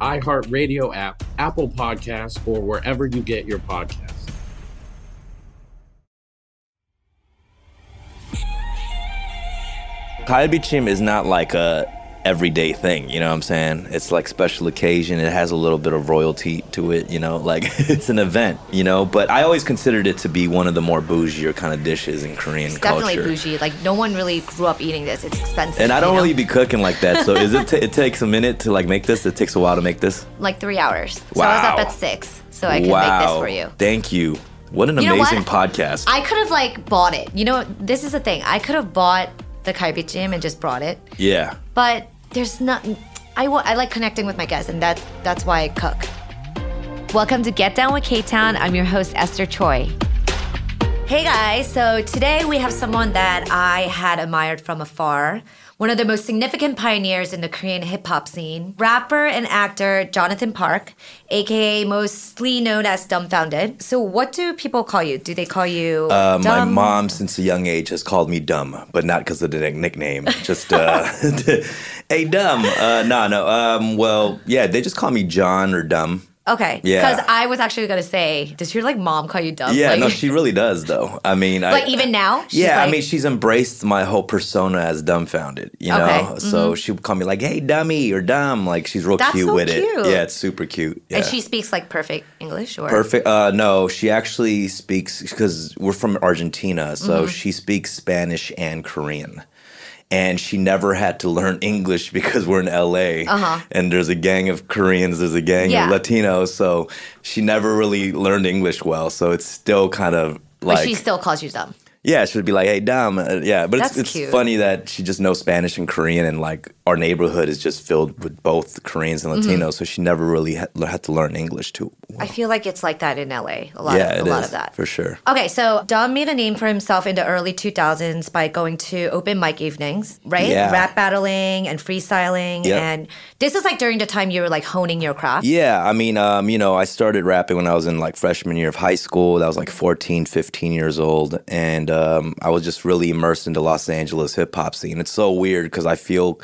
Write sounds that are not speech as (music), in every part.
iHeartRadio app, Apple Podcasts, or wherever you get your podcasts. Kalbichim is not like a everyday thing, you know what I'm saying? It's like special occasion. It has a little bit of royalty to it, you know, like (laughs) it's an event, you know. But I always considered it to be one of the more bougier kind of dishes in Korean It's culture. definitely bougie. Like no one really grew up eating this. It's expensive. And I don't you know? really be cooking like that, so is it? (laughs) T- it takes a minute to like make this. It takes a while to make this. like three hours. Wow. So I was up at six, so I could wow! make this for you. Thank you. What an You know what? amazing podcast. I could have like bought it. You know, this is the thing. I could have bought the kalbichim and just brought it, yeah. but there's not. I I like connecting with my guests, and that that's why I cook. Welcome to Get Down with K Town. I'm your host Esther Choi. Hey guys, so today we have someone that I had admired from afar. One of the most significant pioneers in the Korean hip hop scene, rapper and actor Jonathan Park, aka mostly known as Dumbfounded. So, what do people call you? Do they call you Uh, my mom, since a young age, has called me dumb, but not because of the nickname. Just, uh, (laughs) hey, dumb. Uh, no, no. Um, well, yeah, they just call me John or dumb. Okay, Yeah. because I was actually gonna say, does your like mom call you dumb? Yeah, like, no, she really does, though. I mean, I, Like even now? Yeah, I mean, she's embraced my whole persona as dumbfounded, you know. Okay, mm-hmm. So she would call me like, "Hey, dummy" or "dumb." Like she's real That's cute so with cute. it. Yeah, it's super cute. Yeah. And she speaks like perfect English, or Perfect. Uh, no, she actually speaks because we're from Argentina, so Mm-hmm. she speaks Spanish and Korean. And she never had to learn English because we're in LA, and there's a gang of Koreans, there's a gang Uh-huh. Yeah. of Latinos, so she never really learned English well. So it's still kind of but like she still calls you dumb. yeah, she'd be like, "Hey, dumb." Uh, yeah, but That's it's it's funny that she just knows Spanish and Korean, and like our neighborhood is just filled with both Koreans and Mm-hmm. Latinos, so she never really had, had to learn English too. I feel like it's like that in LA. A lot yeah, of it a lot is, of that. for sure. Okay, so Dom made a name for himself in the early 2000s by going to open mic evenings, right? Yeah. Rap battling and freestyling. Yep. And this is like during the time you were like honing your craft. Yeah, I mean, um, you know, I started rapping when I was in like freshman year of high school. That was like 14, 15 years old. And um, I was just really immersed into Los Angeles hip hop scene. It's so weird because I feel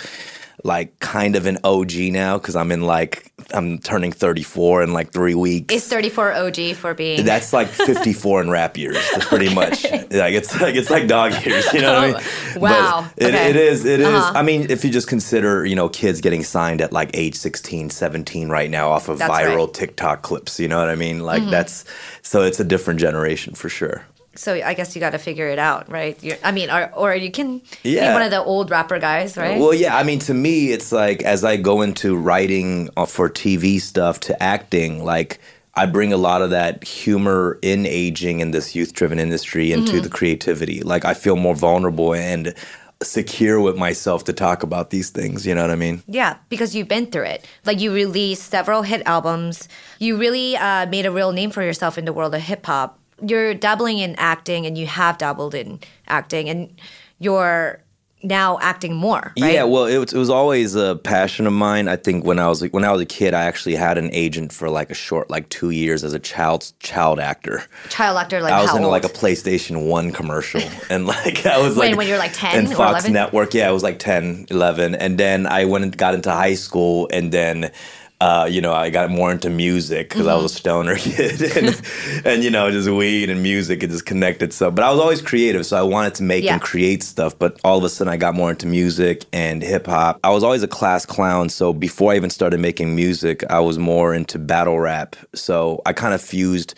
like kind of an OG now because I'm in like, I'm turning 34 in like three weeks. Is 34 OG for being. That's like 54 in rap years, pretty much. Like it's like it's like dog years, you know what I mean? Wow. But it, Okay. it is it is. Uh-huh. I mean, if you just consider, you know, kids getting signed at like age 16, 17 right now off of That's viral right. Mm-hmm. TikTok clips, you know what I mean? Like that's so it's a different generation for sure. So I guess you got to figure it out, right? You're, I mean, or, or you can be one of the old rapper guys, right? Well, yeah, I mean, to me, it's like as I go into writing uh, for TV stuff to acting, like I bring a lot of that humor in aging in this youth driven industry into Mm-hmm. the creativity. Like I feel more vulnerable and secure with myself to talk about these things. You know what I mean? Yeah, because you've been through it. Like you released several hit albums. You really uh, made a real name for yourself in the world of hip hop. You're dabbling in acting, and you have dabbled in acting, and you're now acting more. Right? Yeah, well, it was, it was always a passion of mine. I think when I was when I was a kid, I actually had an agent for like a short, like two years as a child child actor. child actor. Like I was in like a PlayStation 1 commercial. (laughs) And like, I was When- like. when you were, like, 10 And or Fox 11? Network. Yeah, I was like 10, 11. And then I went and got into high school. And then, uh, you know, I got more into music because I was a Mm-hmm. stoner (laughs) kid. and, (laughs) and, you know, just weed and music, it just connected. So, but I was always creative. So I wanted to make Yeah. and create stuff. But all of a sudden, I got more into music and hip hop. I was always a class clown. So before I even started making music, I was more into battle rap. So I kind of fused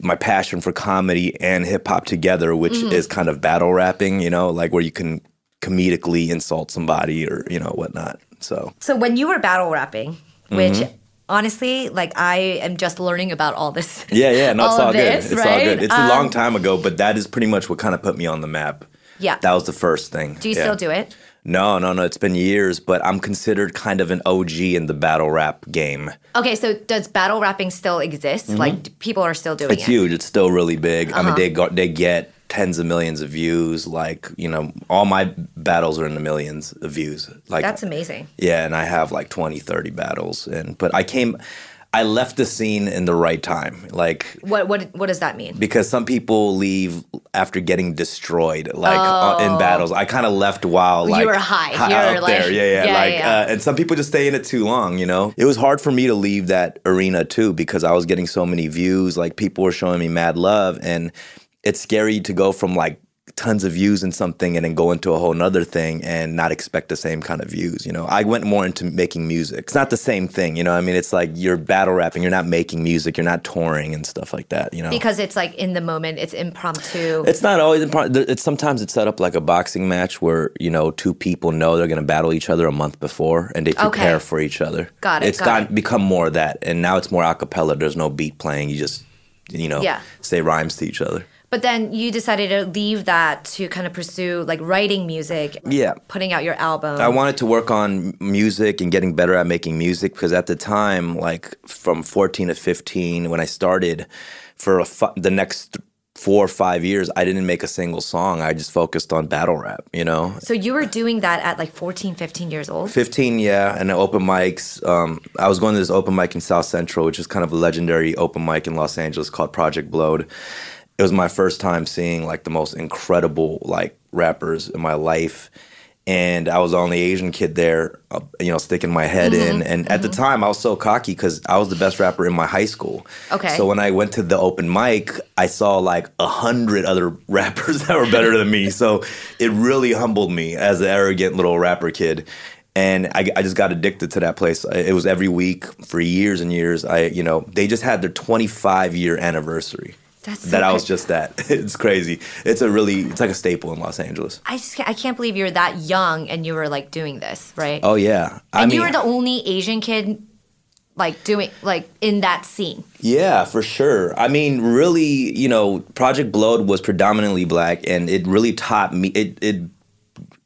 my passion for comedy and hip hop together, which Mm-hmm. is kind of battle rapping, you know, like where you can comedically insult somebody or, you know, whatnot. So, So when you were battle rapping, which Mm-hmm. honestly, like I am just learning about all this. yeah, yeah, no, it's (laughs) All all, of good. this, it's all good. right? It's a Um, long time ago, but that is pretty much what kind of put me on the map. Yeah. That was the first thing. Do you Yeah. still do it? No, no, no. It's been years, but I'm considered kind of an OG in the battle rap game. Okay, so does battle rapping still exist? Like people are still doing Mm-hmm. It's huge. It's still really big. I mean, Uh-huh. they got they get tens of millions of views. Like you know, all my battles are in the millions of views. Like That's amazing. Yeah, and I have like 20, 30 battles. And but I came, I left the scene in the right time. Like What what what does that mean? because some people leave after getting destroyed, like uh, in battles. I kind of left while like Oh. were high. hi- You were like- there. Yeah, yeah. yeah, like, yeah. Uh, and some people just stay in it too long. You know, it was hard for me to leave that arena too because I was getting so many views. Like people were showing me mad love, and it's scary to go from like tons of views in something and then go into a whole nother thing and not expect the same kind of views. You know, I went more into making music. It's not the same thing. You know, I mean, it's like you're battle rapping. You're not making music. You're not touring and stuff like that. You know, Because it's like in the moment, it's impromptu. it's not always impromptu It's sometimes it's set up like a boxing match where you know two people know they're going to battle each other a month before, and they prepare Okay. for each other. Got it, It's got gone it. become more of that, and now it's more a cappella. There's no beat playing. You just you know Yeah. say rhymes to each other. But then you decided to leave that to kind of pursue like writing music, Yeah. putting out your album. I wanted to work on music and getting better at making music because at the time, like from 14 to 15, when I started, for a fu- the next four or five years, I didn't make a single song. I just focused on battle rap, you know? so you were doing that at like 14, 15 years old? 15, yeah, and the open mics. Um, I was going to this open mic in South Central, which is kind of a legendary open mic in Los Angeles called Project Blowed. It was my first time seeing like the most incredible like rappers in my life. And I was the only Asian kid there, uh, you know, sticking my head in. And at the time, I was so cocky because I was the best rapper in my high school. Okay. So when I went to the open mic, I saw like a hundred other (laughs) rappers that were better than me. So it really humbled me as an arrogant little rapper kid. And I, I just got addicted to that place. It was every week for years and years. I, you know, they just had their 25 year anniversary. That's so that I was just that. (laughs) It's crazy. It's a really, it's like a staple in Los Angeles. I just I can't believe you're that young and you were like doing this, right? Oh yeah. I and mean, you were the only Asian kid like doing like in that scene. Yeah, for sure. I mean, really, you know, Project Blowed was predominantly black, and it really taught me. It it,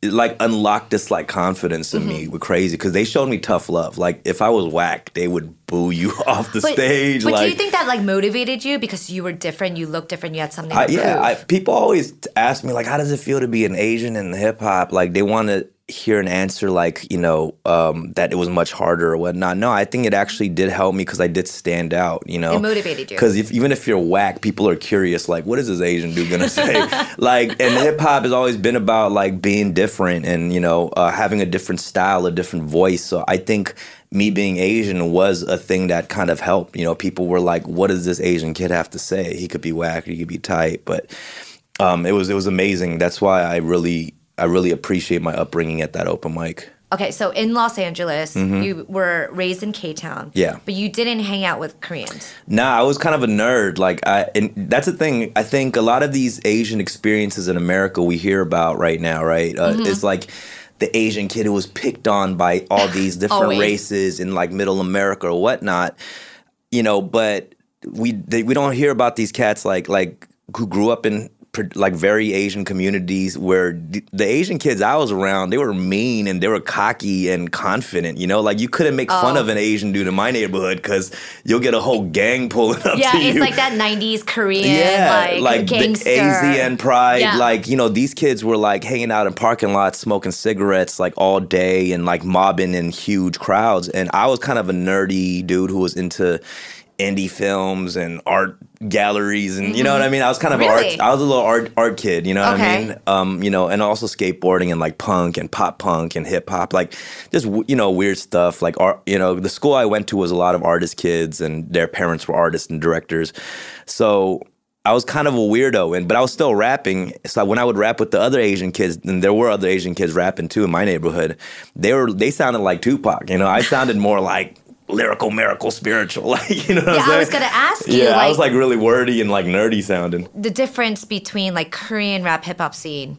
it like unlocked this like confidence in Mm-hmm. me with crazy because they showed me tough love. Like if I was whack, they would boo you (laughs) off the stage. But like, do you think that like motivated you because you were different, you looked different, you had something to I, yeah, I, people always ask me like, how does it feel to be an Asian in hip hop? Like they want to hear an answer like you know um, that it was much harder or whatnot. No, I think it actually did help me because I did stand out. You know, It motivated you. because if, even if you're whack, people are curious. Like, what is this Asian dude gonna say? (laughs) like, and hip hop has always been about like being different and you know uh, having a different style, a different voice. So I think me being Asian was a thing that kind of helped. You know, people were like, "What does this Asian kid have to say? He could be whack, he could be tight." But um, it was it was amazing. That's why I really I really appreciate my upbringing at that open mic. Okay, so in Los Angeles, you were raised in K Town. Mm-hmm. Yeah. But you didn't hang out with Koreans. Nah, I was kind of a nerd. Like I, and that's the thing. I think a lot of these Asian experiences in America we hear about right now, right? Uh, Mm-hmm. It's like the Asian kid who was picked on by all (laughs) these different races in like Middle America or whatnot. You know, but we they, we don't hear about these cats like like who grew up in like very Asian communities where the, the Asian kids I was around they were mean and they were cocky and confident. You know, like you couldn't make fun Oh. of an Asian dude in my neighborhood because you'll get a whole gang pulling up Yeah, to it's you. like that '90s Korean, Yeah, like, gangster. the AZN pride. Yeah. Like, you know, these kids were like hanging out in parking lots, smoking cigarettes like all day and like mobbing in huge crowds. And I was kind of a nerdy dude who was into indie films and art galleries and you know what I mean? I was kind of Mm-hmm. Really? art I was a little art art kid, you know what I mean? Um, you know, and also skateboarding and like punk and pop punk and hip hop, like just you know weird stuff. Like art, you know, the school I went to was a lot of artist kids, and their parents were artists and directors. So I was kind of a weirdo, and but I was still rapping. So when I would rap with the other Asian kids, and there were other Asian kids rapping too in my neighborhood, they were they sounded like Tupac. You know, I sounded more like lyrical, miracle, spiritual. (laughs) Like you know, what Yeah, I'm saying? I was gonna ask you, Yeah, I was like really wordy and like nerdy sounding. the difference between like Korean rap hip hop scene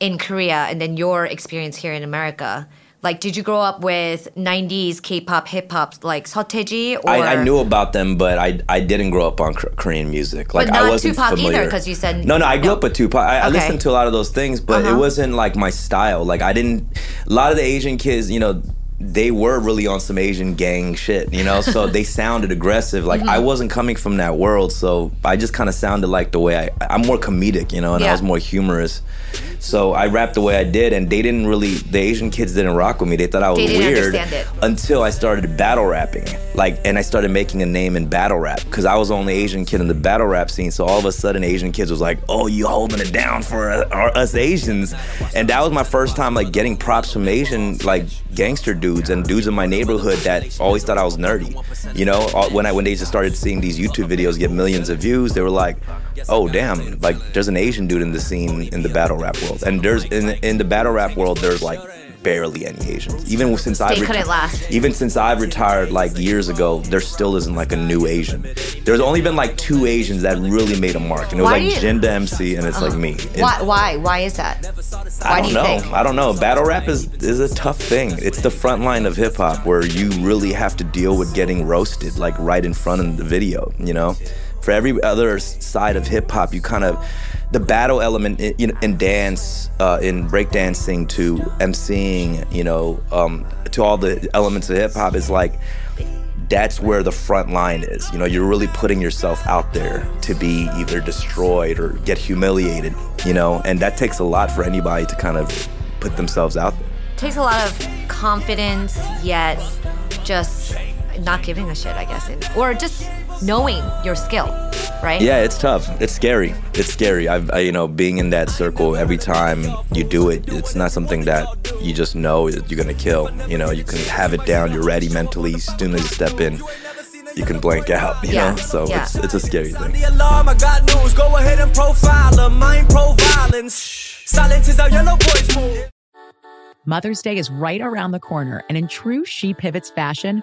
in Korea and then your experience here in America. Like, did you grow up with '90s K-pop, hip hop, like Seo Taiji? Or I, I knew about them, but I I didn't grow up on K- Korean music. Like not I wasn't Tupac either, familiar. 'cause you said- no, no. I grew no. up with Tupac. I, I listened to a lot of those things, but it Uh-huh. wasn't like my style. Like I didn't. A lot of the Asian kids, you know. They were really on some Asian gang shit, you know. So they (laughs) sounded aggressive. Like Mm-hmm. I wasn't coming from that world, so I just kind of sounded like the way I. I'm more comedic, you know, and I was more humorous. So I rapped the way I did, and they didn't really. The Asian kids didn't rock with me. They thought I was They didn't weird understand it. until I started battle rapping. Like, and I started making a name in battle rap because I was the only Asian kid in the battle rap scene. So all of a sudden, Asian kids was like, "Oh, you holding it down for uh, us Asians," and that was my first time like getting props from Asian like gangster dudes and dudes in my neighborhood that always thought I was nerdy. You know, when I when they just started seeing these YouTube videos get millions of views, they were like, "Oh, damn! Like, there's an Asian dude in the scene in the battle rap world." And there's in in the battle rap world, there's like barely any Asians. Even since I last. even since I've retired like years ago, there still isn't like a new Asian. There's only been like two Asians that really made a mark, and it was Why like do Jin the MC, and it's like uh-huh. me. It- Why? Why? Why is that? Why I do don't you know. think? I don't know. Battle rap is is a tough thing. It's the front line of hip hop where you really have to deal with getting roasted like right in front of the video. You know, for every other side of hip hop, you kind of the battle element in, in, in dance, uh, in breakdancing to emceeing, you know, um, to all the elements of hip hop is like that's where the front line is. You know, you're really putting yourself out there to be either destroyed or get humiliated, you know, and that takes a lot for anybody to kind of put themselves out there. It takes a lot of confidence, yet just not giving a shit, I guess, and, or just knowing your skill, right? Yeah, it's tough. It's scary. It's scary. I've, I, you know, being in that circle every time you do it, it's not something that you just know that you're gonna kill. You know, you can have it down. You're ready mentally. As soon as you step in, you can blank out. You Yeah, know, so yeah. it's it's a scary thing. The alarm, I got news. Go ahead and profile them. Mind pro violence. Silence is our yellow boys move. Mother's Day is right around the corner, and in true She Pivots fashion,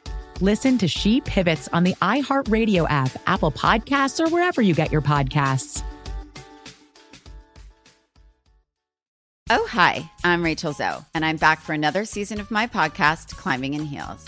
Listen to She Pivots on the iHeartRadio app, Apple Podcasts, or wherever you get your podcasts. Oh, hi, I'm Rachel Zoe, and I'm back for another season of my podcast, Climbing in Heels.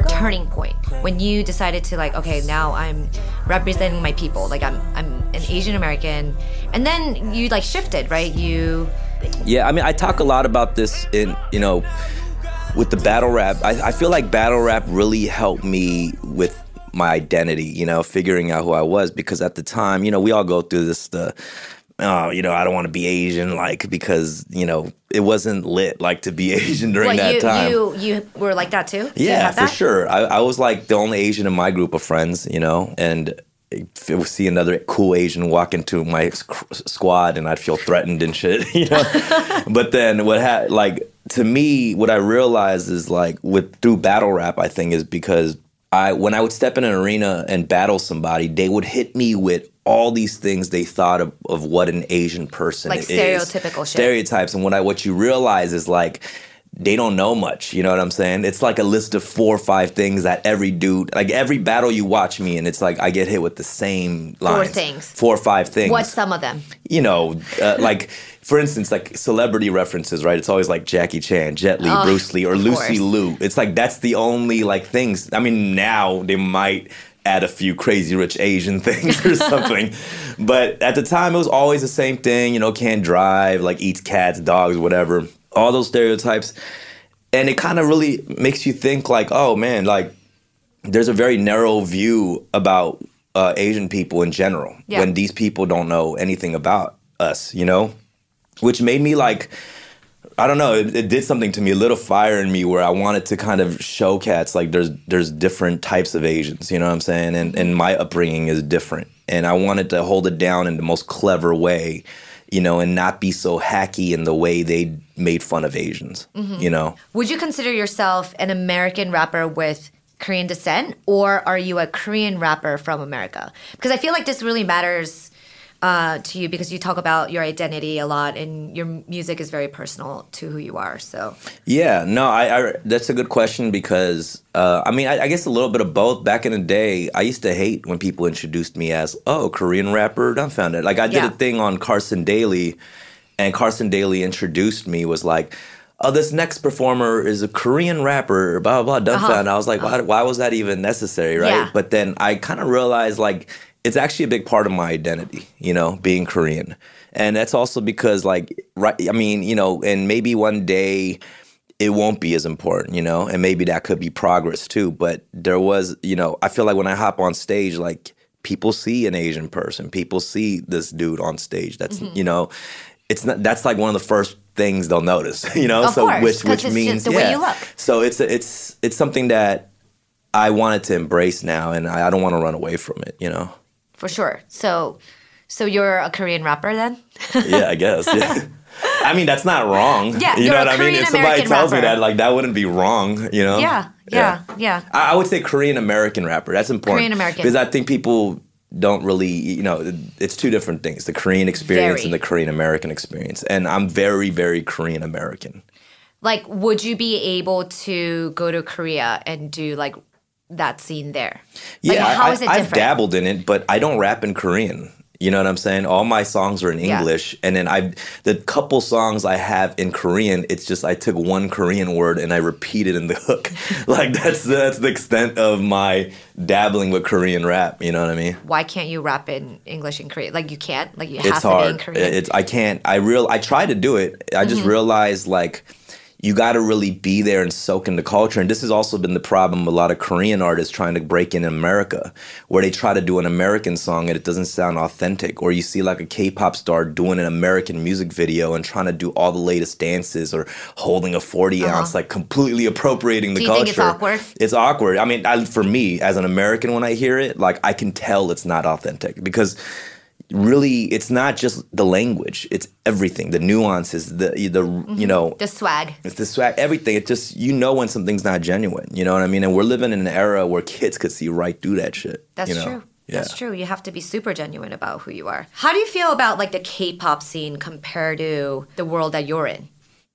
Your turning point? When you decided to like, okay, now I'm representing my people. Like I'm I'm an Asian American. And then you like shifted, right? You Yeah, I mean, I talk a lot about this in, you know, with the battle rap. I, I feel like battle rap really helped me with my identity, you know, figuring out who I was because at the time, you know, we all go through this, the, oh, you know, I don't want to be Asian, like, because, you know, it wasn't lit, like, to be (laughs) Asian during what, that you, time. you you were like that too? Yeah, had for that? sure. I, I was like the only Asian in my group of friends, you know, and see another cool Asian walk into my squad, and I'd feel threatened and shit, (laughs) you know. (laughs) but then what had like to me, what I realized is like with through battle rap, I think is because I when I would step in an arena and battle somebody, they would hit me with all these things they thought of, of what an Asian person Like is. stereotypical shit. Stereotypes, and what I what you realize is like they don't know much. You know what I'm saying? It's like a list of four or five things that every dude, like every battle you watch me, and it's like I get hit with the same lines. Four things. Four or five things. What's some of them? you know, uh, like for instance, like celebrity references, right? It's always like Jackie Chan, Jet Li, Oh, Bruce Lee, or Lucy course. Liu. It's like that's the only like things. I mean, now they might add a few crazy rich Asian (laughs) things or something, but at the time it was always the same thing. You know, can't drive, like eats cats, dogs, whatever. All those stereotypes, and it kind of really makes you think like, oh man, like there's a very narrow view about uh, Asian people in general Yeah. when these people don't know anything about us, you know, which made me like. I don't know. It, it did something to me, a little fire in me, where I wanted to kind of show cats like there's there's different types of Asians. You know what I'm saying? And and my upbringing is different, and I wanted to hold it down in the most clever way, you know, and not be so hacky in the way they made fun of Asians. Mhm. You know, Would you consider yourself an American rapper with Korean descent, or are you a Korean rapper from America? Because I feel like this really matters uh, to you because you talk about your identity a lot, and your music is very personal to who you are. So Yeah, no, I, I that's a good question because uh, I mean I, I guess a little bit of both. Back in the day, I used to hate when people introduced me as oh Korean rapper. Dumbfounded. Like I did Yeah. a thing on Carson Daly, and Carson Daly introduced me was like. Oh, this next performer is a Korean rapper, blah blah blah. Dumbfounded. I was like, why, why was that even necessary, right? Uh-huh. Yeah. But then I kind of realized like it's actually a big part of my identity, you know, being Korean, and that's also because like, right? I mean, you know, and maybe one day it won't be as important, you know, and maybe that could be progress too. But there was, you know, I feel like when I hop on stage, like people see an Asian person, people see this dude on stage. That's, Mhm. you know, it's not, that's like one of the first things they'll notice, (laughs) you know, Of so course, which, which it's means, just the way yeah. you look. So it's, it's, it's something that I wanted to embrace now and I, I don't want to run away from it, you know? For sure. So, so you're a Korean rapper then? (laughs) yeah, I guess. Yeah. (laughs) I mean, that's not wrong. Yeah, you know what I mean. If somebody tells me that, like that wouldn't be wrong. You know. Yeah, yeah, yeah. I, I would say Korean American rapper. That's important. Korean American. because I think people don't really, you know, it's two different things: the Korean experience Very. and the Korean American experience. And I'm very, very Korean American. Like, would you be able to go to Korea and do like that scene there? Like, Yeah, how I, is it I've different? dabbled in it, but I don't rap in Korean. You know what I'm saying? All my songs are in Yeah. English, and then I, the couple songs I have in Korean, it's just I took one Korean word and I repeated in the hook. (laughs) like that's that's the extent of my dabbling with Korean rap. You know what I mean? Why can't you rap in English and Korean? Like, you can't. Like, you have it's to be in hard. Korean. It's I can't. I real. I try to do it. I just Mhm. realized like you got to really be there and soak in the culture. And this has also been the problem. with A lot of Korean artists trying to break in America, where they try to do an American song and it doesn't sound authentic. Or you see like a K-pop star doing an American music video and trying to do all the latest dances or holding a 40 Uh-huh. ounce, like completely appropriating the Do you culture. think it's awkward? It's awkward. I mean, I, for me as an American, when I hear it, like I can tell it's not authentic because really, it's not just the language; it's everything, the nuances, the the you mm-hmm. know. the swag. It's the swag, everything. It just you know when something's not genuine. You know what I mean? And we're living in an era where kids could see right through that shit. That's you know? true. Yeah. That's true. You have to be super genuine about who you are. How do you feel about like the K-pop scene compared to the world that you're in?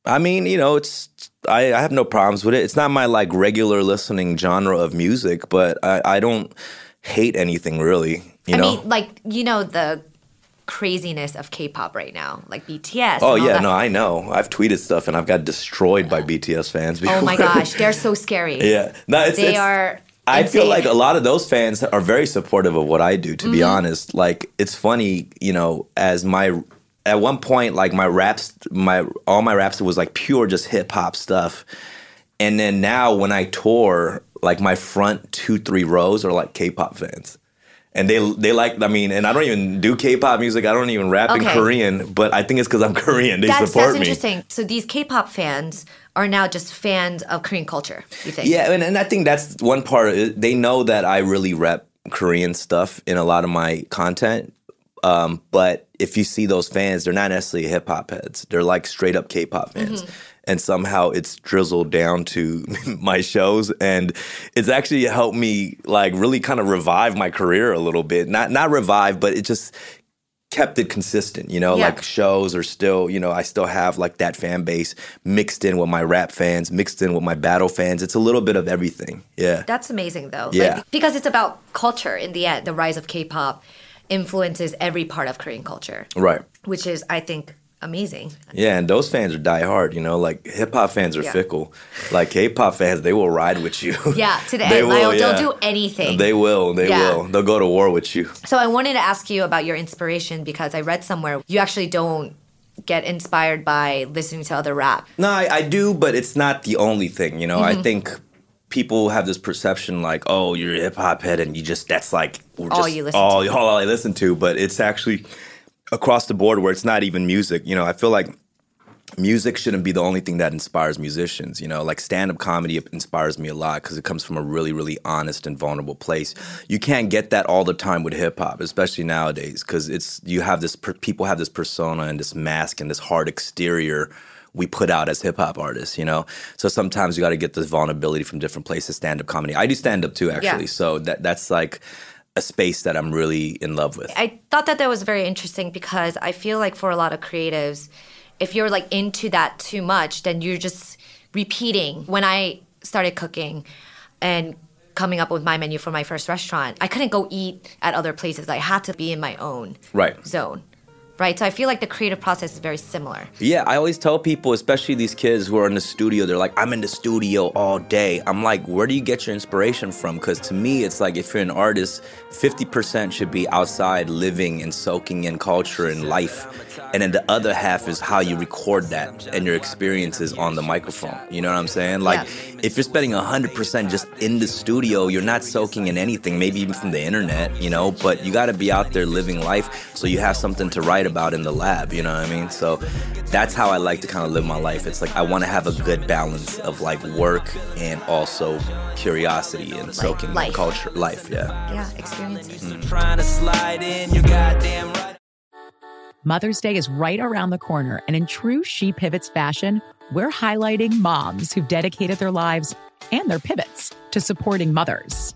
I mean, you know, it's I, I have no problems with it. It's not my like regular listening genre of music, but I, I don't hate anything really. You I know. mean, like you know the craziness of K-pop right now, like BTS. Oh yeah, no, I know. I've tweeted stuff and I've got destroyed by BTS fans. Before. Oh my gosh, they're so scary. (laughs) yeah, no, it's, they it's- are. I feel like a lot of those fans are very supportive of what I do. To be Mhm. honest, like it's funny, you know, as my at one point, like my raps, my all my raps was like pure just hip hop stuff, and then now when I tour, like my front two three rows are like K-pop fans. And they they like I mean, and I don't even do K-pop music. I don't even rap in Korean, but I think it's because I'm (laughs) Korean. They that's support that's me. interesting. So these K-pop fans are now just fans of Korean culture. You think? Yeah, and, and I think that's one part. They know that I really rep Korean stuff in a lot of my content. Um, but if you see those fans, they're not necessarily hip hop heads. They're like straight up K-pop fans. Mhm. And somehow it's drizzled down to (laughs) my shows, and it's actually helped me like really kind of revive my career a little bit. Not not revive, but it just kept it consistent, you know, Yeah. like shows are still, you know, I still have like that fan base mixed in with my rap fans, mixed in with my battle fans. It's a little bit of everything. Yeah. That's amazing though. Yeah. Like, because it's about culture in the end. The rise of K-pop influences every part of Korean culture, Right. which is I think amazing. Yeah, and those fans are die hard, you know, like hip hop fans are Yeah. fickle. Like K-pop fans, they will ride with you. (laughs) Yeah, to the They end. will, Like, they'll do anything. They will, they Yeah. will. They'll go to war with you. So I wanted to ask you about your inspiration because I read somewhere you actually don't get inspired by listening to other rap. No, I, I do, but it's not the only thing. You know, I Mhm. think people have this perception like, oh, you're a hip hop head, and you just that's like All just you listen all, to. all I listen to. But it's actually across the board where it's not even music. You know, I feel like music shouldn't be the only thing that inspires musicians. You know, like stand up comedy inspires me a lot because it comes from a really, really honest and vulnerable place. You can't get that all the time with hip hop, especially nowadays, because it's you have this per, people have this persona and this mask and this hard exterior we put out as hip hop artists, you know. So sometimes you got to get this vulnerability from different places. Stand up comedy, I do stand up too, actually. Yeah. So that that's like a space that I'm really in love with. I thought that that was very interesting because I feel like for a lot of creatives, if you're like into that too much, then you're just repeating. When I started cooking and coming up with my menu for my first restaurant, I couldn't go eat at other places. I had to be in my own Right. zone. Right? So I feel like the creative process is very similar. Yeah, I always tell people, especially these kids who are in the studio, they're like, I'm in the studio all day. I'm like, where do you get your inspiration from? Because to me, it's like if you're an artist, 50% should be outside living and soaking in culture and life. And then the other half is how you record that and your experiences on the microphone. You know what I'm saying? Like, Yeah. if you're spending 100% just in the studio, you're not soaking in anything, maybe even from the internet, you know, but you got to be out there living life so you have something to write about in the lab, you know what I mean? So that's how I like to kind of live my life. It's like I want to have a good balance of like work and also curiosity and soaking in life. culture, life, yeah. Yeah, experiences. Mm-hmm. Trying to slide in, you goddamn right. Mother's Day is right around the corner, and in true She Pivots fashion, we're highlighting moms who've dedicated their lives and their pivots to supporting mothers.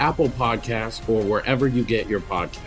Apple Podcasts, or wherever you get your podcasts.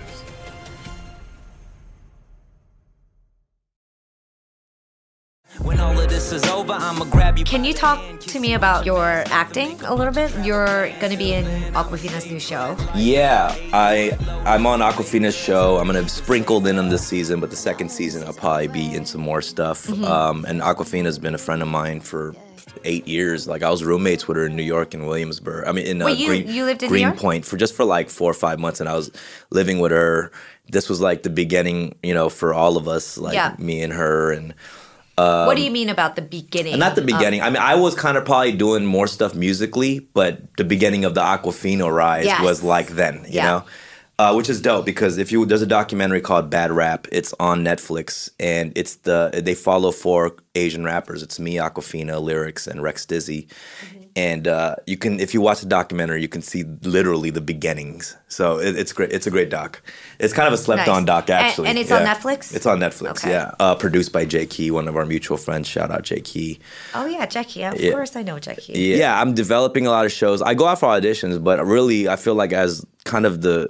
When all of this is over, I'ma grab you. Can you talk to me about your acting a little bit? You're going to be in Awkwafina's new show. Yeah, I I'm on Awkwafina's show. I'm gonna have sprinkled in on this season, but the second season I'll probably be in some more stuff. Mhm. Um, and Awkwafina's been a friend of mine for eight years. Like I was roommates with her in New York and Williamsburg. I mean, in uh, Wait, you- Green, you lived in Greenpoint for just for like four or five months, and I was living with her. This was like the beginning, you know, for all of us, like Yeah. me and her and. Um, what do you mean about the beginning? Not the of- beginning. I mean, I was kind of probably doing more stuff musically, but the beginning of the Awkwafina rise Yes. was like then, you Yeah. know, uh, which is dope because if you there's a documentary called Bad Rap, it's on Netflix, and it's the they follow four Asian rappers. It's me, Awkwafina, Lyricks, and Rekstizzy. And uh, you can, if you watch the documentary, you can see literally the beginnings. So it, it's great. It's a great doc. It's kind of a slept-on doc, actually. and it's on Netflix? It's on Netflix. Okay. Yeah, uh, produced by Jaeki, one of our mutual friends. Shout out Jaeki. Oh yeah, Jaeki. Of Yeah. course, I know Jaeki. Yeah, I'm developing a lot of shows. I go out for auditions, but really, I feel like as kind of the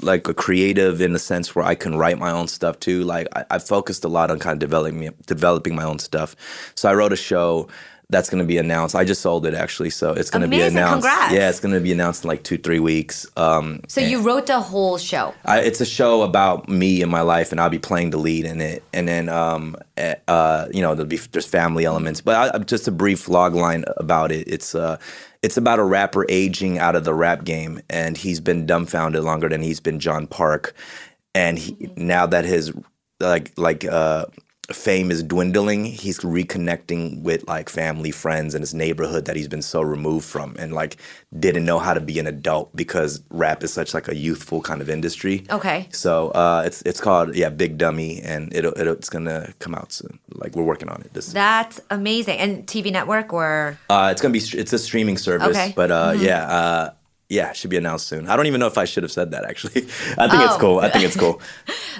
like a creative in the sense where I can write my own stuff too. Like I, I focused a lot on kind of developing developing my own stuff. So I wrote a show that's going to be announced. I just sold it actually, so it's going to be announced. Congrats. Yeah, it's going to be announced in like two three weeks. Um, So you wrote the whole show. I, it's a show about me and my life, and I'll be playing the lead in it. And then, um, eh, uh, you know, there'll be there's family elements. But I, just a brief log line about it. It's uh, it's about a rapper aging out of the rap game, and he's been Dumbfoundead longer than he's been John Park. And he, now that his like like uh, fame is dwindling, he's reconnecting with like family, friends, and his neighborhood that he's been so removed from, and like didn't know how to be an adult because rap is such like a youthful kind of industry. Okay. So uh, it's it's called yeah Big Dummy, and it'll, it'll it's gonna come out soon. Like we're working on it. This That's amazing. And TV network or uh, it's gonna be it's a streaming service, Okay. but uh, Mhm. yeah. Uh, yeah, it should be announced soon. I don't even know if I should have said that actually. (laughs) I think it's Oh. cool. I think it's cool.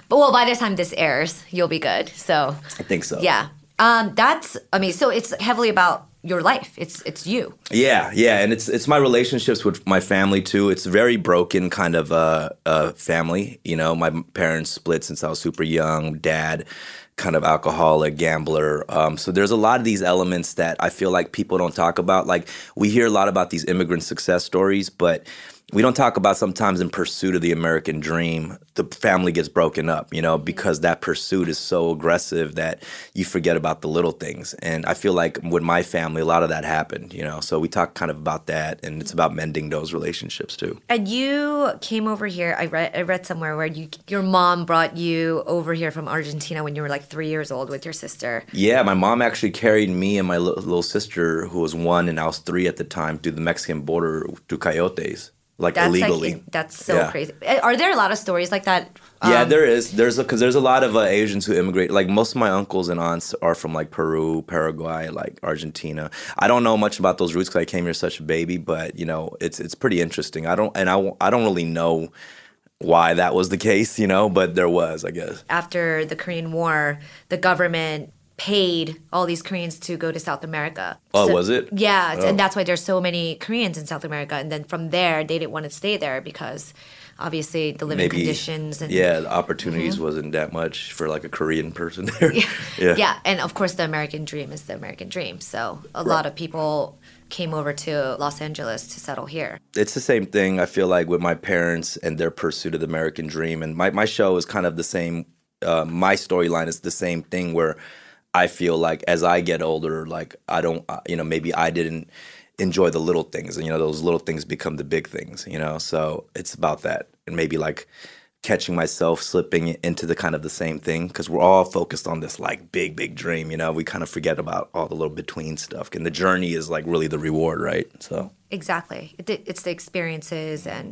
but (laughs) well, by the time this airs, you'll be good. So I think so. yeah, um, that's I mean, so it's heavily about your life. It's it's you. Yeah, yeah, and it's it's my relationships with my family too. It's a very broken kind of uh, uh, family. You know, my parents split since I was super young. Dad, kind of alcoholic, gambler. Um, so there's a lot of these elements that I feel like people don't talk about. Like we hear a lot about these immigrant success stories, but we don't talk about sometimes in pursuit of the American dream, the family gets broken up, you know, mm-hmm. because that pursuit is so aggressive that you forget about the little things. And I feel like with my family, a lot of that happened, you know. So we talk kind of about that, and it's about mending those relationships too. And you came over here. I read I read somewhere where you your mom brought you over here from Argentina when you were like three years old with your sister. Yeah, my mom actually carried me and my li- little sister, who was one and I was three at the time, through the Mexican border to coyotes, like That's illegally. like that's so Yeah. crazy. Uh, Are there a lot of stories like that? Yeah, Um, there is. There's because there's a lot of uh, Asians who immigrate. Like most of my uncles and aunts are from like Peru, Paraguay, like Argentina. I don't know much about those roots because I came here such a baby, but you know, it's it's pretty interesting. I don't and I I don't really know why that was the case, you know, but there was, I guess. after the Korean War, the government paid all these Koreans to go to South America. Oh, was it? Yeah, Oh. and that's why there's so many Koreans in South America. And then from there, they didn't want to stay there because obviously the living conditions and yeah, the opportunities Mhm. wasn't that much for like a Korean person (laughs) there. yeah. yeah. and of course the American dream is the American dream. So a lot of people came over to Los Angeles to settle here. it's the same thing I feel like with my parents and their pursuit of the American dream. And my, my show is kind of the same. Uh, my storyline is the same thing where I feel like as I get older, like I don't, uh, you know, maybe I didn't enjoy the little things, and you know, those little things become the big things, you know. So it's about that, and maybe like catching myself slipping into the kind of the same thing because we're all focused on this like big, big dream, you know. We kind of forget about all the little between stuff, and the journey is like really the reward, right? So. Exactly. It- It's the experiences and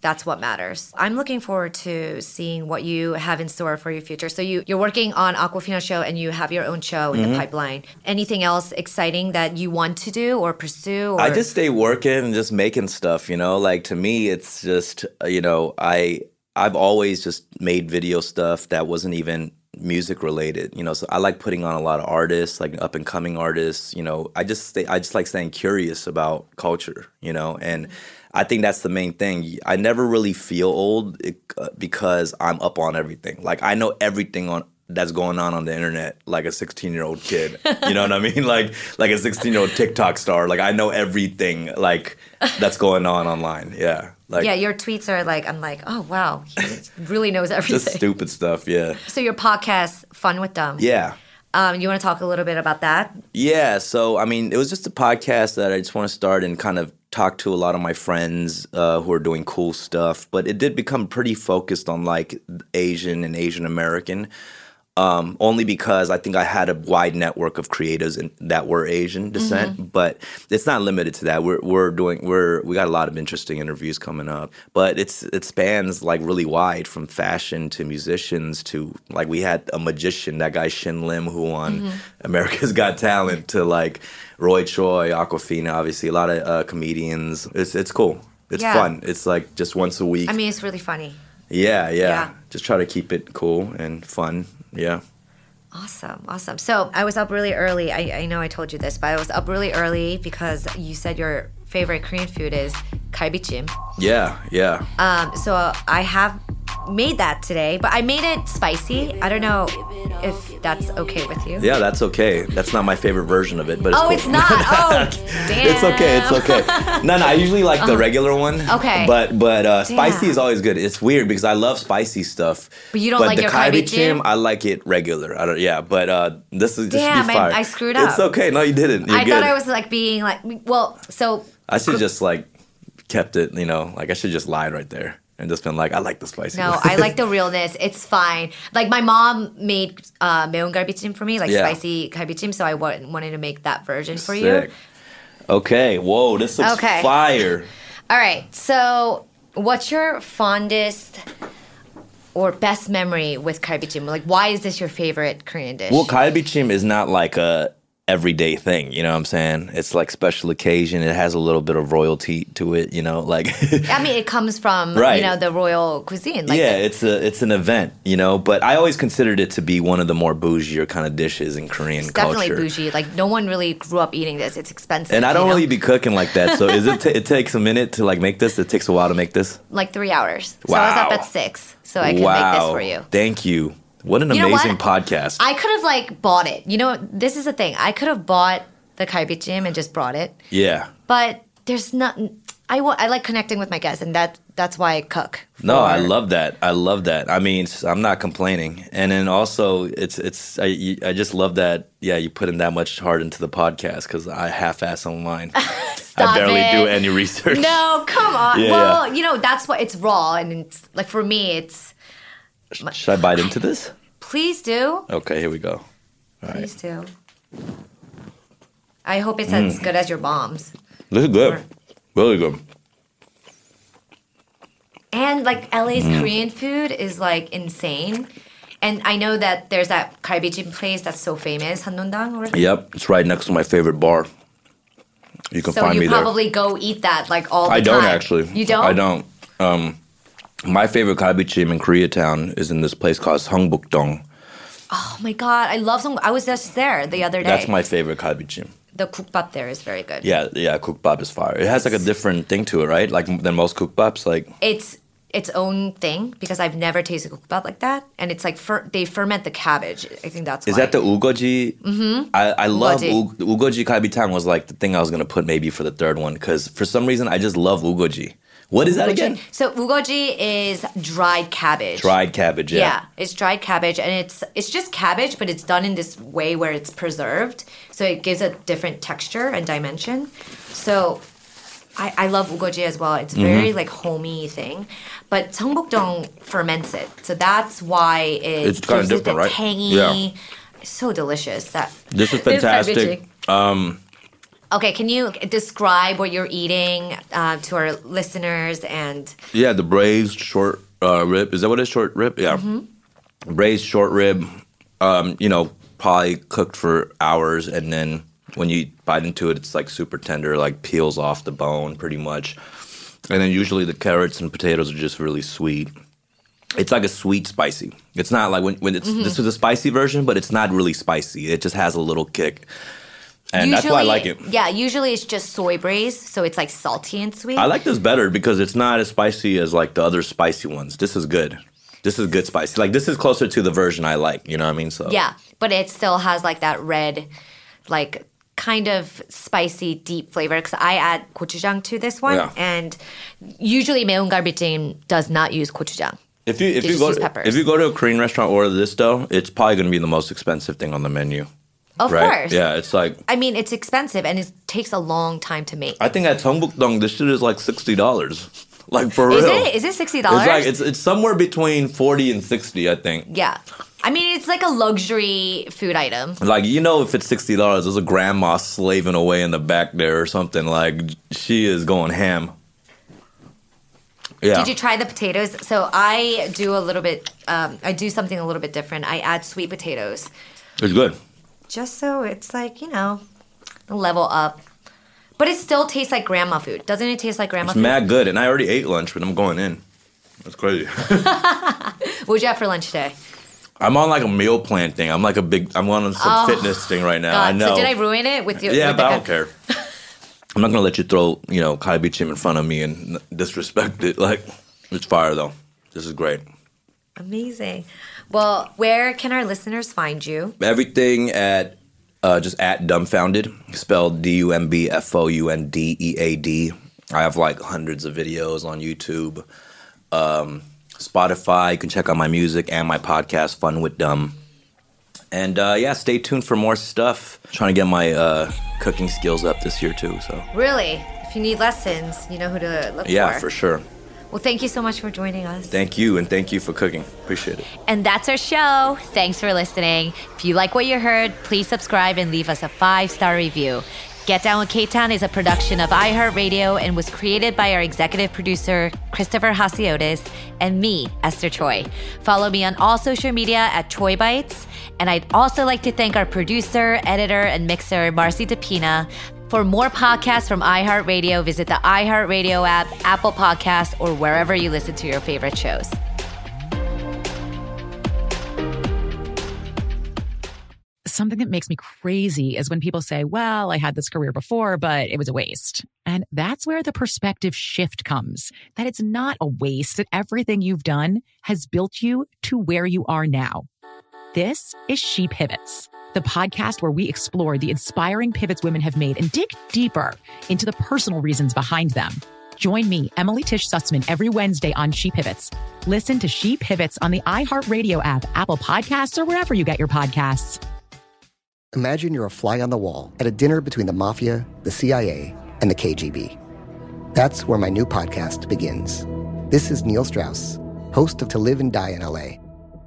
that's what matters. I'm looking forward to seeing what you have in store for your future. So you you're working on Awkwafina show and you have your own show in Mhm. the pipeline. Anything else exciting that you want to do or pursue? Or? I just stay working and just making stuff, you know. Like to me, it's just uh, you know, I I've always just made video stuff that wasn't even music related, you know. So I like putting on a lot of artists, like up and coming artists. You know, I just stay, I just like staying curious about culture, you know, and. I think that's the main thing. I never really feel old uh, because I'm up on everything. Like I know everything on that's going on on the internet like a 16 year old kid you know what i (laughs) mean like like a 16 year old tiktok star like i know everything like that's going on online yeah like yeah, your tweets are like I'm like, oh wow, he (laughs) really knows everything. just stupid stuff yeah so your podcast, Fun with Dumb. yeah Um, you want to talk a little bit about that? Yeah, so I mean, it was just a podcast that I just want to start and kind of talk to a lot of my friends uh, who are doing cool stuff. But it did become pretty focused on like Asian and Asian American. Um, only because I think I had a wide network of creatives in, that were Asian descent, Mm-hmm. but it's not limited to that. We're we're doing we're we got a lot of interesting interviews coming up, but it's it spans like really wide from fashion to musicians to like we had a magician, that guy Shin Lim who won Mm-hmm. America's Got Talent, to like Roy Choi, Awkwafina, obviously a lot of uh, comedians. It's it's cool. It's Yeah. fun. It's like just once a week. I mean, it's really funny. yeah, yeah, Yeah. Just try to keep it cool and fun. Yeah. Awesome, awesome. So I was up really early. I, I know I told you this, but I was up really early because you said your favorite Korean food is galbichim. Yeah, yeah. Um, so I have made that today, but I made it spicy. I don't know if that's okay with you. Yeah, that's okay. That's not my favorite version of it, but it's oh, cool. it's not. (laughs) Oh, damn. It's okay. It's okay. No, no. I usually like the Uh-huh. regular one. Okay. But but uh, spicy is always good. It's weird because I love spicy stuff. But you don't but like the your galbichim, galbichim? I like it regular. I don't. Yeah. But uh, this is this Damn, should be I- fire. I screwed up. It's okay. No, you didn't. You're I good. thought I was like being like, well, so I should just like kept it. You know, like I should just lied right there and just been like, I like the spicy. No, one. I like (laughs) the realness. It's fine. Like my mom made uh, 매운 갈비찜 for me, like Yeah. spicy 갈비찜, so I wa- wanted to make that version for you. Sick. Okay. Whoa, this looks Okay. fire. (laughs) All right. So, what's your fondest or best memory with 갈비찜? Like, why is this your favorite Korean dish? Well, kalbichim is not like a everyday thing. You know what I'm saying? It's like special occasion. It has a little bit of royalty to it. You know, like I mean, it comes from Right. you know the royal cuisine. Like yeah, it's a it's an event. You know, but I always considered it to be one of the more bougier kind of dishes in Korean it's definitely bougie. Like no one really grew up eating this. It's expensive. And I don't know? really be cooking like that. So is it? T- (laughs) it takes a minute to like make this. It takes a while to make this. like three hours. Wow. So I was up at six, so I can wow. make this for you. Thank you. What an You amazing podcast. I could have like bought it. You know, this is the thing. I could have bought the galbichim and just brought it, yeah. but there's not. I I like connecting with my guests, and that that's why I cook. No, I love that. I love that. I mean, I'm not complaining. And then also, it's it's I, you- I just love that. Yeah, you put in that much heart into the podcast because I half-ass on mine. (laughs) I barely it. do any research. No, come on. Yeah, well, yeah. you know that's what it's raw, and it's like for me, it's Should I bite into this? please do, Okay, here we go. All right. please do. I hope it's as Mm. good as your mom's. This is good. Really good. And like LA's Mm. Korean food is like insane. And I know that there's that galbichim place that's so famous, Hanondang or Yep, it's right next to my favorite bar. You can So find you me there. So you probably go eat that like all the time. I don't actually. You don't? I don't. Um, my favorite galbichim in Koreatown is in this place called Songbukdong. Oh my god, I love some. I was just there the other day. That's my favorite galbichim. the kukbap there is very good. Yeah, yeah, kukbap is fire. It has like a different thing to it, right? Like than most kukbaps. Like It's its own thing because I've never tasted kukbap like that, and it's like fer- they ferment the cabbage. I think that's is why. that the ugoji? Mm-hmm. I, I love Ugoji. u- ugoji kalbitang was like the thing I was gonna put maybe for the third one because for some reason I just love ugoji. What is that again? So ugoji is dried cabbage. Dried cabbage. Yeah. Yeah. it's dried cabbage, and it's it's just cabbage, but it's done in this way where it's preserved, so it gives a different texture and dimension. So, I, I love ugoji as well. It's very Mhm. like homey thing, but Seongbukdong ferments it, so that's why it It's kinda gives it the right? tangy. Yeah. It's so delicious. That This is (laughs) This fantastic. galbichim. Um, Okay, can you describe what you're eating uh, to our listeners and yeah, the braised short uh, rib. Is that what it is? Short rib? Yeah. Mhm. braised short rib, um, you know, probably cooked for hours, and then when you bite into it, it's like super tender, like peels off the bone pretty much. And then usually the carrots and potatoes are just really sweet. It's like a sweet spicy. It's not like when, when it's Mhm. this is a spicy version, but it's not really spicy. It just has a little kick, and that's why I like it. Yeah, usually it's just soy braised, so it's like salty and sweet. I like this better because it's not as spicy as like the other spicy ones. This is good. This is good spicy. Like this is closer to the version I like. You know what I mean? So Yeah, but it still has like that red, like kind of spicy, deep flavor. Because I add gochujang to this one, Yeah. and usually 매운 갈비찜 does not use gochujang. If you if They you just go use to, peppers. if you go to a Korean restaurant order this though, it's probably going to be the most expensive thing on the menu. Of right? course. Yeah, it's like I mean, it's expensive and it takes a long time to make. I think at Songbukdong this shit is like sixty dollars. (laughs) Like for Is real. Is it? Is it sixty dollars? It's like it's it's somewhere between forty and sixty, I think. yeah. I mean, it's like a luxury food item. Like you know, if it's sixty dollars, there's a grandma slaving away in the back there or something. Like she is going ham. Yeah. Did you try the potatoes? So I do a little bit. Um, I do something a little bit different. I add sweet potatoes, It's good. Just so it's like you know, level up. But it still tastes like grandma food, doesn't it? Taste like grandma food? It's food. mad good, and I already ate lunch, but I'm going in. That's crazy. (laughs) What'd you have for lunch today? I'm on like a meal plan thing. I'm like a big. I'm on some Oh, fitness thing right now. God, I know. So did I ruin it with your? yeah, with but I don't care. (laughs) I'm not gonna let you throw, you know, Kai Chim in front of me and disrespect it. Like, it's fire though. This is great. Amazing. Well, where can our listeners find you? Everything at uh, just at Dumbfoundead, spelled D U M B F O U N D E A D. I have like hundreds of videos on YouTube, um, Spotify. You can check out my music and my podcast, Fun with Dumb. And uh, yeah, stay tuned for more stuff. trying to get my uh, cooking skills up this year too. So Really, if you need lessons, you know who to look yeah, for. Yeah, for sure. Well, thank you so much for joining us. Thank you, and thank you for cooking. Appreciate it. And that's our show. Thanks for listening. If you like what you heard, please subscribe and leave us a five star review. Get Down with K Town is a production of iHeartRadio and was created by our executive producer, Christopher Hasiotis, and me, Esther Choi. Follow me on all social media at Choi Bites. And I'd also like to thank our producer, editor, and mixer, Marcy DePina. For more podcasts from iHeartRadio, visit the iHeartRadio app, Apple Podcasts, or wherever you listen to your favorite shows. Something that makes me crazy is when people say, well, I had this career before, but it was a waste. And that's where the perspective shift comes that it's not a waste, that everything you've done has built you to where you are now. This is She Pivots, the podcast where we explore the inspiring pivots women have made and dig deeper into the personal reasons behind them. Join me, Emily Tish Sussman, every Wednesday on She Pivots. Listen to She Pivots on the iHeartRadio app, Apple Podcasts, or wherever you get your podcasts. Imagine you're a fly on the wall at a dinner between the mafia, the CIA, and the KGB. That's where my new podcast begins. This is Neil Strauss, host of To Live and Die in LA.